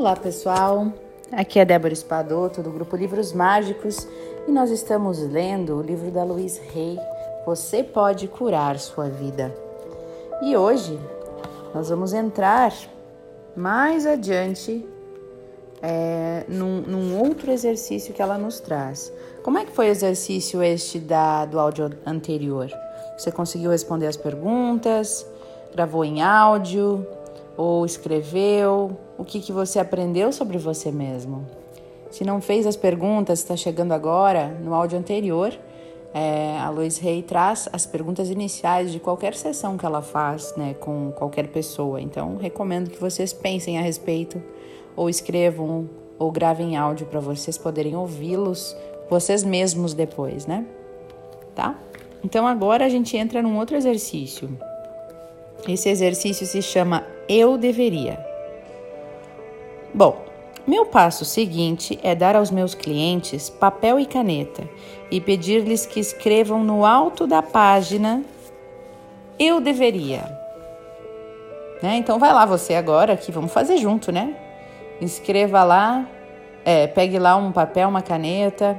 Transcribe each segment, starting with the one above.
Olá pessoal, aqui é Débora Espadoto do grupo Livros Mágicos e nós estamos lendo o livro da Luiz Rey, Você Pode Curar Sua Vida. E hoje nós vamos entrar mais adiante é, num, num, outro exercício que ela nos traz. Como é que foi o exercício este da, do áudio anterior? Você conseguiu responder as perguntas? Gravou em áudio? Ou escreveu? O que, que você aprendeu sobre você mesmo? Se não fez as perguntas, está chegando agora, no áudio anterior, é, a Lois Rey traz as perguntas iniciais de qualquer sessão que ela faz né, com qualquer pessoa. Então, recomendo que vocês pensem a respeito ou escrevam ou gravem áudio para vocês poderem ouvi-los vocês mesmos depois, né? Tá? Então agora a gente entra num outro exercício. Esse exercício se chama Eu Deveria. Bom, meu passo seguinte é dar aos meus clientes papel e caneta e pedir-lhes que escrevam no alto da página Eu Deveria. Né? Então vai lá você agora que vamos fazer junto, né? Escreva lá, é, pegue lá um papel, uma caneta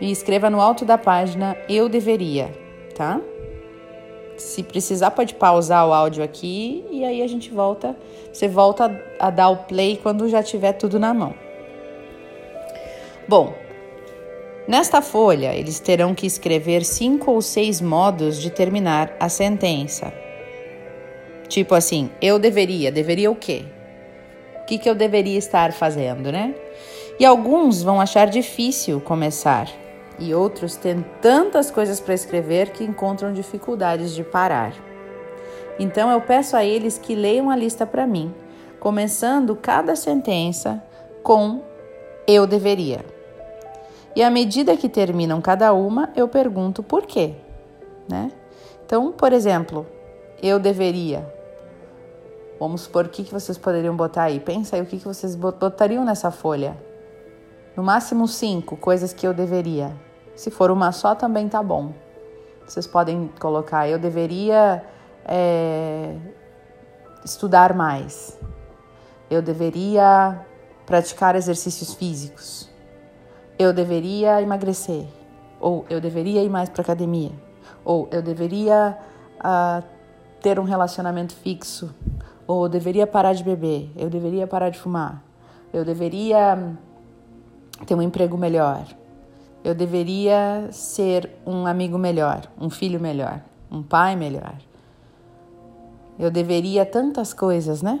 e escreva no alto da página Eu deveria, tá? Se precisar, pode pausar o áudio aqui e aí a gente volta. Você volta a, dar o play quando já tiver tudo na mão. Bom, nesta folha eles terão que escrever cinco ou seis modos de terminar a sentença. Tipo assim, eu deveria, deveria o quê? O que, que eu deveria estar fazendo, né? E alguns vão achar difícil começar, e outros têm tantas coisas para escrever que encontram dificuldades de parar. Então eu peço a eles que leiam a lista para mim, começando cada sentença com eu deveria. E à medida que terminam cada uma, eu pergunto por quê, né? Então, por exemplo, eu deveria Vamos supor o que, vocês poderiam botar aí. Pensa aí o que, que vocês botariam nessa folha. No máximo cinco coisas que eu deveria. Se for uma só, também tá bom. Vocês podem colocar, eu deveria é, estudar mais. Eu deveria praticar exercícios físicos. Eu deveria emagrecer. Ou eu deveria ir mais para academia. Ou eu deveria uh, ter um relacionamento fixo ou eu deveria parar de beber, eu deveria parar de fumar, eu deveria ter um emprego melhor, eu deveria ser um amigo melhor, um filho melhor, um pai melhor. Eu deveria tantas coisas, né?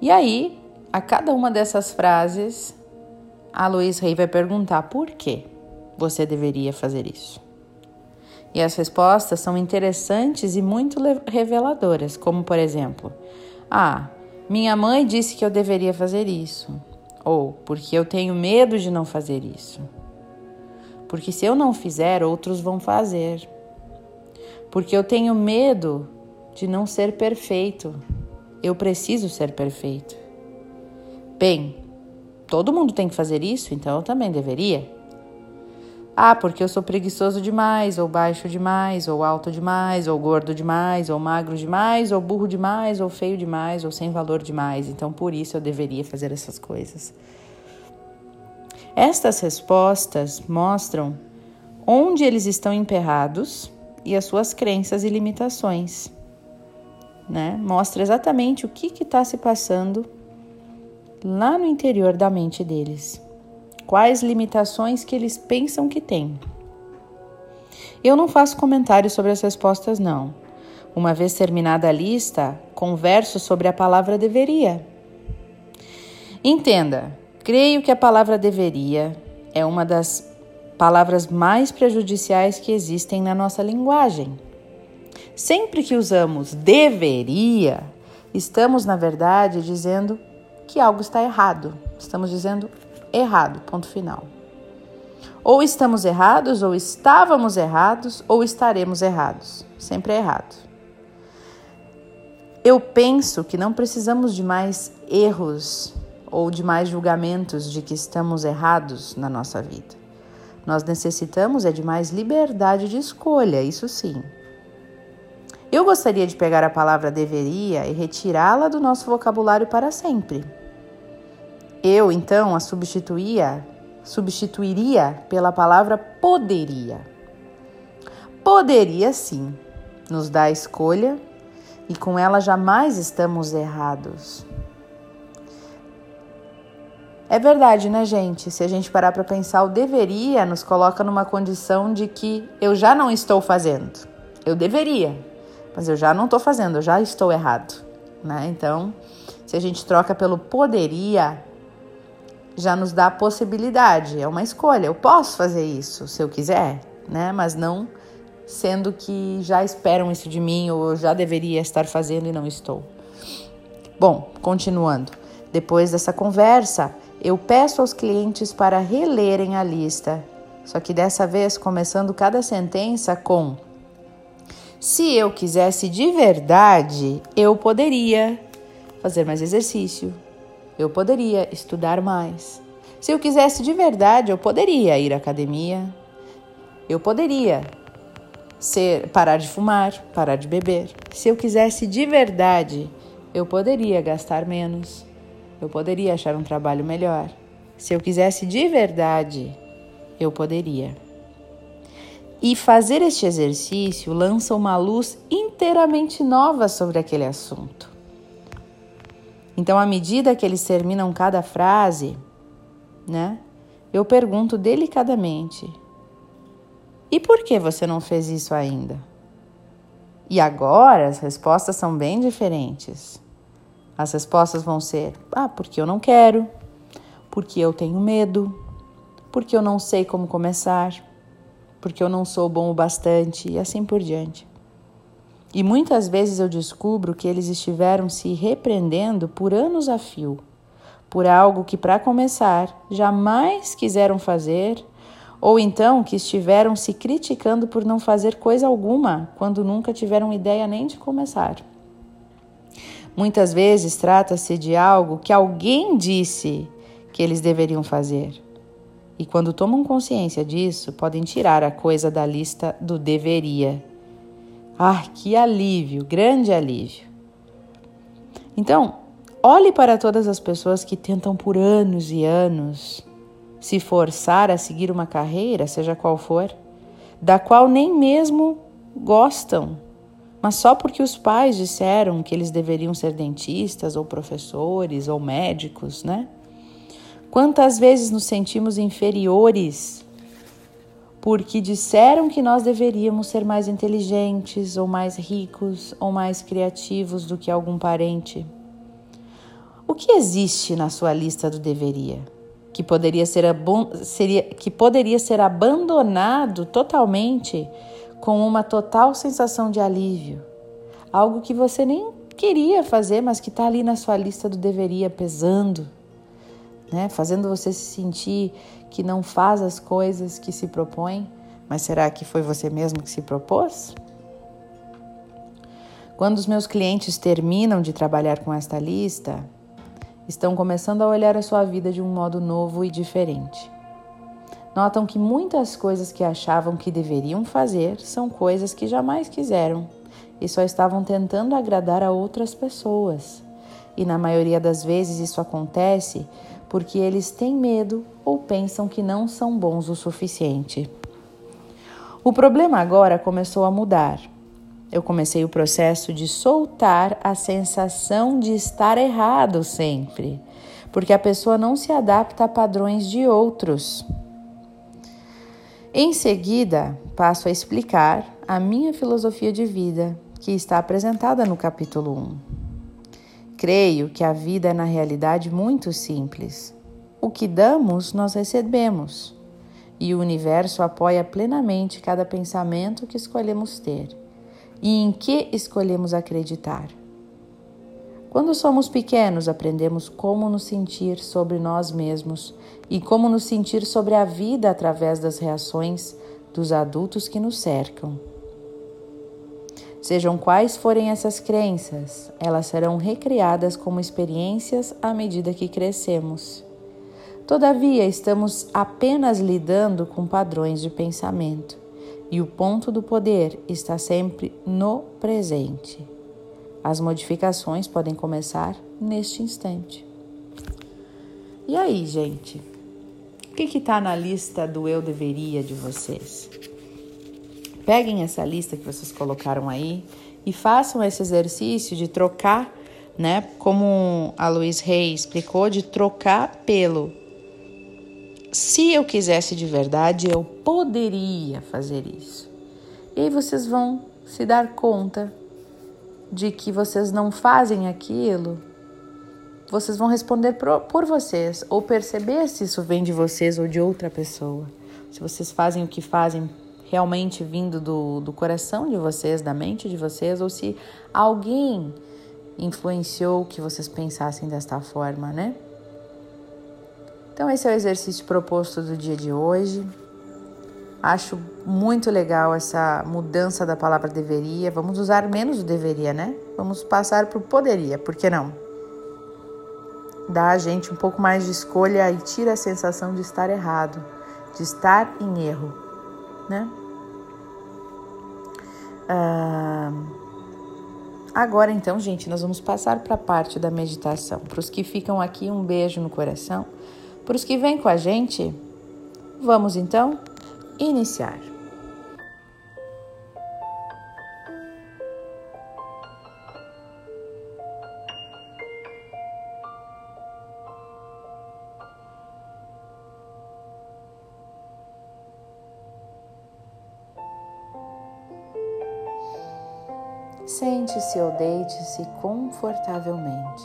E aí, a cada uma dessas frases, a Luiz Rei vai perguntar por que você deveria fazer isso. E as respostas são interessantes e muito reveladoras, como por exemplo: Ah, minha mãe disse que eu deveria fazer isso. Ou porque eu tenho medo de não fazer isso. Porque se eu não fizer, outros vão fazer. Porque eu tenho medo de não ser perfeito. Eu preciso ser perfeito. Bem, todo mundo tem que fazer isso, então eu também deveria. Ah, porque eu sou preguiçoso demais, ou baixo demais, ou alto demais, ou gordo demais, ou magro demais, ou burro demais, ou feio demais, ou sem valor demais. Então, por isso eu deveria fazer essas coisas. Estas respostas mostram onde eles estão emperrados e as suas crenças e limitações. Né? Mostra exatamente o que está se passando lá no interior da mente deles quais limitações que eles pensam que têm. Eu não faço comentários sobre as respostas, não. Uma vez terminada a lista, converso sobre a palavra deveria. Entenda, creio que a palavra deveria é uma das palavras mais prejudiciais que existem na nossa linguagem. Sempre que usamos deveria, estamos, na verdade, dizendo que algo está errado. Estamos dizendo errado, ponto final. Ou estamos errados, ou estávamos errados, ou estaremos errados. Sempre é errado. Eu penso que não precisamos de mais erros ou de mais julgamentos de que estamos errados na nossa vida. Nós necessitamos é de mais liberdade de escolha, isso sim. Eu gostaria de pegar a palavra deveria e retirá-la do nosso vocabulário para sempre. Eu, então, a substituía, substituiria pela palavra poderia. Poderia sim, nos dá a escolha e com ela jamais estamos errados. É verdade, né, gente? Se a gente parar para pensar, o deveria nos coloca numa condição de que eu já não estou fazendo. Eu deveria, mas eu já não estou fazendo, eu já estou errado, né? Então, se a gente troca pelo poderia, já nos dá a possibilidade, é uma escolha. Eu posso fazer isso se eu quiser, né? Mas não sendo que já esperam isso de mim ou eu já deveria estar fazendo e não estou. Bom, continuando. Depois dessa conversa, eu peço aos clientes para relerem a lista, só que dessa vez começando cada sentença com: Se eu quisesse de verdade, eu poderia fazer mais exercício, eu poderia estudar mais. Se eu quisesse de verdade, eu poderia ir à academia, eu poderia ser parar de fumar, parar de beber. Se eu quisesse de verdade, eu poderia gastar menos eu poderia achar um trabalho melhor. Se eu quisesse de verdade, eu poderia. E fazer este exercício lança uma luz inteiramente nova sobre aquele assunto. Então, à medida que eles terminam cada frase, né, eu pergunto delicadamente: e por que você não fez isso ainda? E agora as respostas são bem diferentes. As respostas vão ser: ah, porque eu não quero, porque eu tenho medo, porque eu não sei como começar, porque eu não sou bom o bastante e assim por diante. E muitas vezes eu descubro que eles estiveram se repreendendo por anos a fio, por algo que, para começar, jamais quiseram fazer, ou então que estiveram se criticando por não fazer coisa alguma quando nunca tiveram ideia nem de começar. Muitas vezes trata-se de algo que alguém disse que eles deveriam fazer. E quando tomam consciência disso, podem tirar a coisa da lista do deveria. Ah, que alívio, grande alívio. Então, olhe para todas as pessoas que tentam por anos e anos se forçar a seguir uma carreira, seja qual for, da qual nem mesmo gostam mas só porque os pais disseram que eles deveriam ser dentistas ou professores ou médicos, né? Quantas vezes nos sentimos inferiores porque disseram que nós deveríamos ser mais inteligentes ou mais ricos ou mais criativos do que algum parente? O que existe na sua lista do deveria? Que poderia ser, seria, que poderia ser abandonado totalmente com uma total sensação de alívio. Algo que você nem queria fazer, mas que está ali na sua lista do deveria pesando, né? fazendo você se sentir que não faz as coisas que se propõe. Mas será que foi você mesmo que se propôs? Quando os meus clientes terminam de trabalhar com esta lista, estão começando a olhar a sua vida de um modo novo e diferente notam que muitas coisas que achavam que deveriam fazer são coisas que jamais quiseram e só estavam tentando agradar a outras pessoas. E na maioria das vezes isso acontece porque eles têm medo ou pensam que não são bons o suficiente. O problema agora começou a mudar. Eu comecei o processo de soltar a sensação de estar errado sempre, porque a pessoa não se adapta a padrões de outros. Em seguida, passo a explicar a minha filosofia de vida, que está apresentada no capítulo 1. Creio que a vida é, na realidade, muito simples. O que damos, nós recebemos. E o universo apoia plenamente cada pensamento que escolhemos ter e em que escolhemos acreditar. Quando somos pequenos, aprendemos como nos sentir sobre nós mesmos e como nos sentir sobre a vida através das reações dos adultos que nos cercam. Sejam quais forem essas crenças, elas serão recriadas como experiências à medida que crescemos. Todavia, estamos apenas lidando com padrões de pensamento E o ponto do poder está sempre no presente. As modificações podem começar neste instante. E aí, gente? O que está na lista do eu deveria de vocês? Peguem essa lista que vocês colocaram aí e façam esse exercício de trocar, né? Como a Luiz Rey explicou, de trocar pelo. Se eu quisesse de verdade, eu poderia fazer isso. E vocês vão se dar conta de que vocês não fazem aquilo, vocês vão responder por vocês ou perceber se isso vem de vocês ou de outra pessoa. Se vocês fazem o que fazem realmente vindo do, do coração de vocês, da mente de vocês, ou se alguém influenciou que vocês pensassem desta forma, né? Então, esse é o exercício proposto do dia de hoje. Acho muito legal essa mudança da palavra deveria. Vamos usar menos o deveria, né? Vamos passar para o poderia, por que não? Dá a gente um pouco mais de escolha e tira a sensação de estar errado, de estar em erro, né? Ah, agora então, gente, nós vamos passar para a parte da meditação. Para os que ficam aqui, um beijo no coração. Para os que vêm com a gente, vamos então iniciar. Sente-se ou deite-se confortavelmente.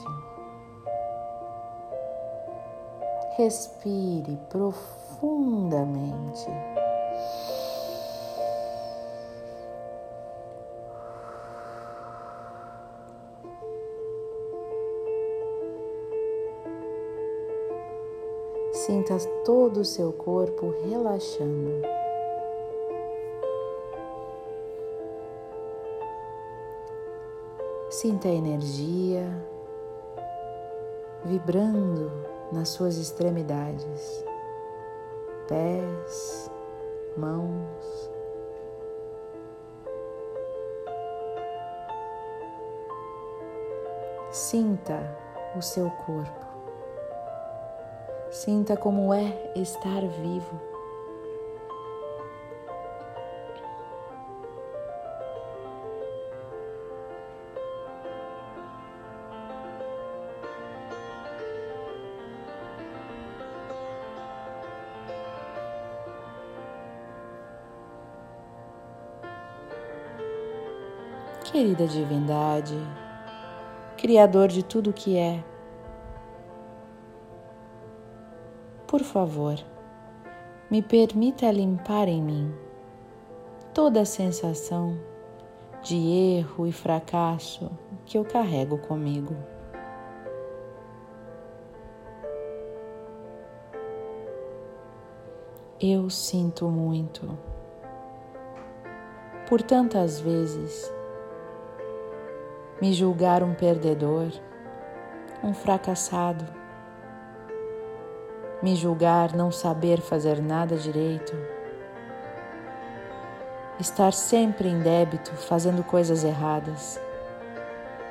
Respire profundamente. Sinta todo o seu corpo relaxando. Sinta a energia vibrando nas suas extremidades, pés, mãos. Sinta o seu corpo. Sinta como é estar vivo. Querida divindade, Criador de tudo o que é, por favor, me permita limpar em mim toda a sensação de erro e fracasso que eu carrego comigo. Eu sinto muito. Por tantas vezes me julgar um perdedor, um fracassado me julgar não saber fazer nada direito, estar sempre em débito fazendo coisas erradas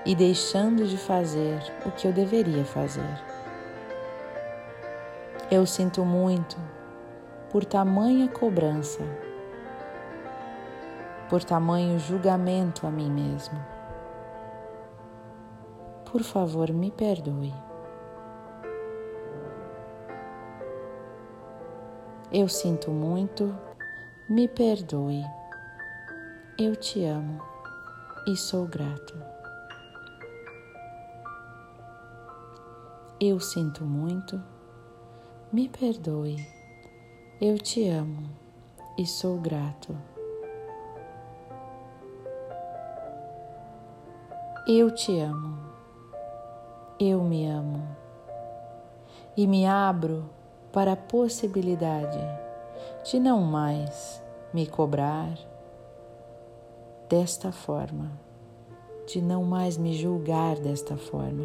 e deixando de fazer o que eu deveria fazer. Eu sinto muito por tamanha cobrança, por tamanho julgamento a mim mesmo. Por favor, me perdoe. Eu sinto muito, me perdoe. Eu te amo e sou grato. Eu sinto muito, me perdoe. Eu te amo e sou grato. Eu te amo, eu me amo e me abro para a possibilidade de não mais me cobrar desta forma, de não mais me julgar desta forma.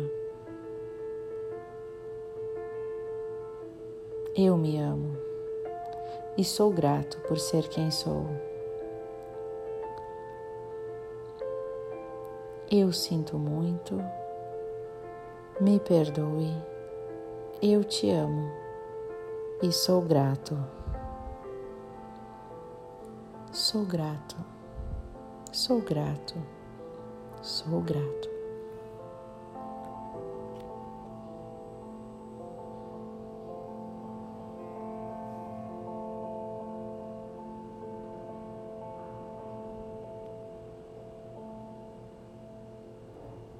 Eu me amo e sou grato por ser quem sou. Eu sinto muito me perdoe. Eu te amo e sou grato. Sou grato. Sou grato. Sou grato.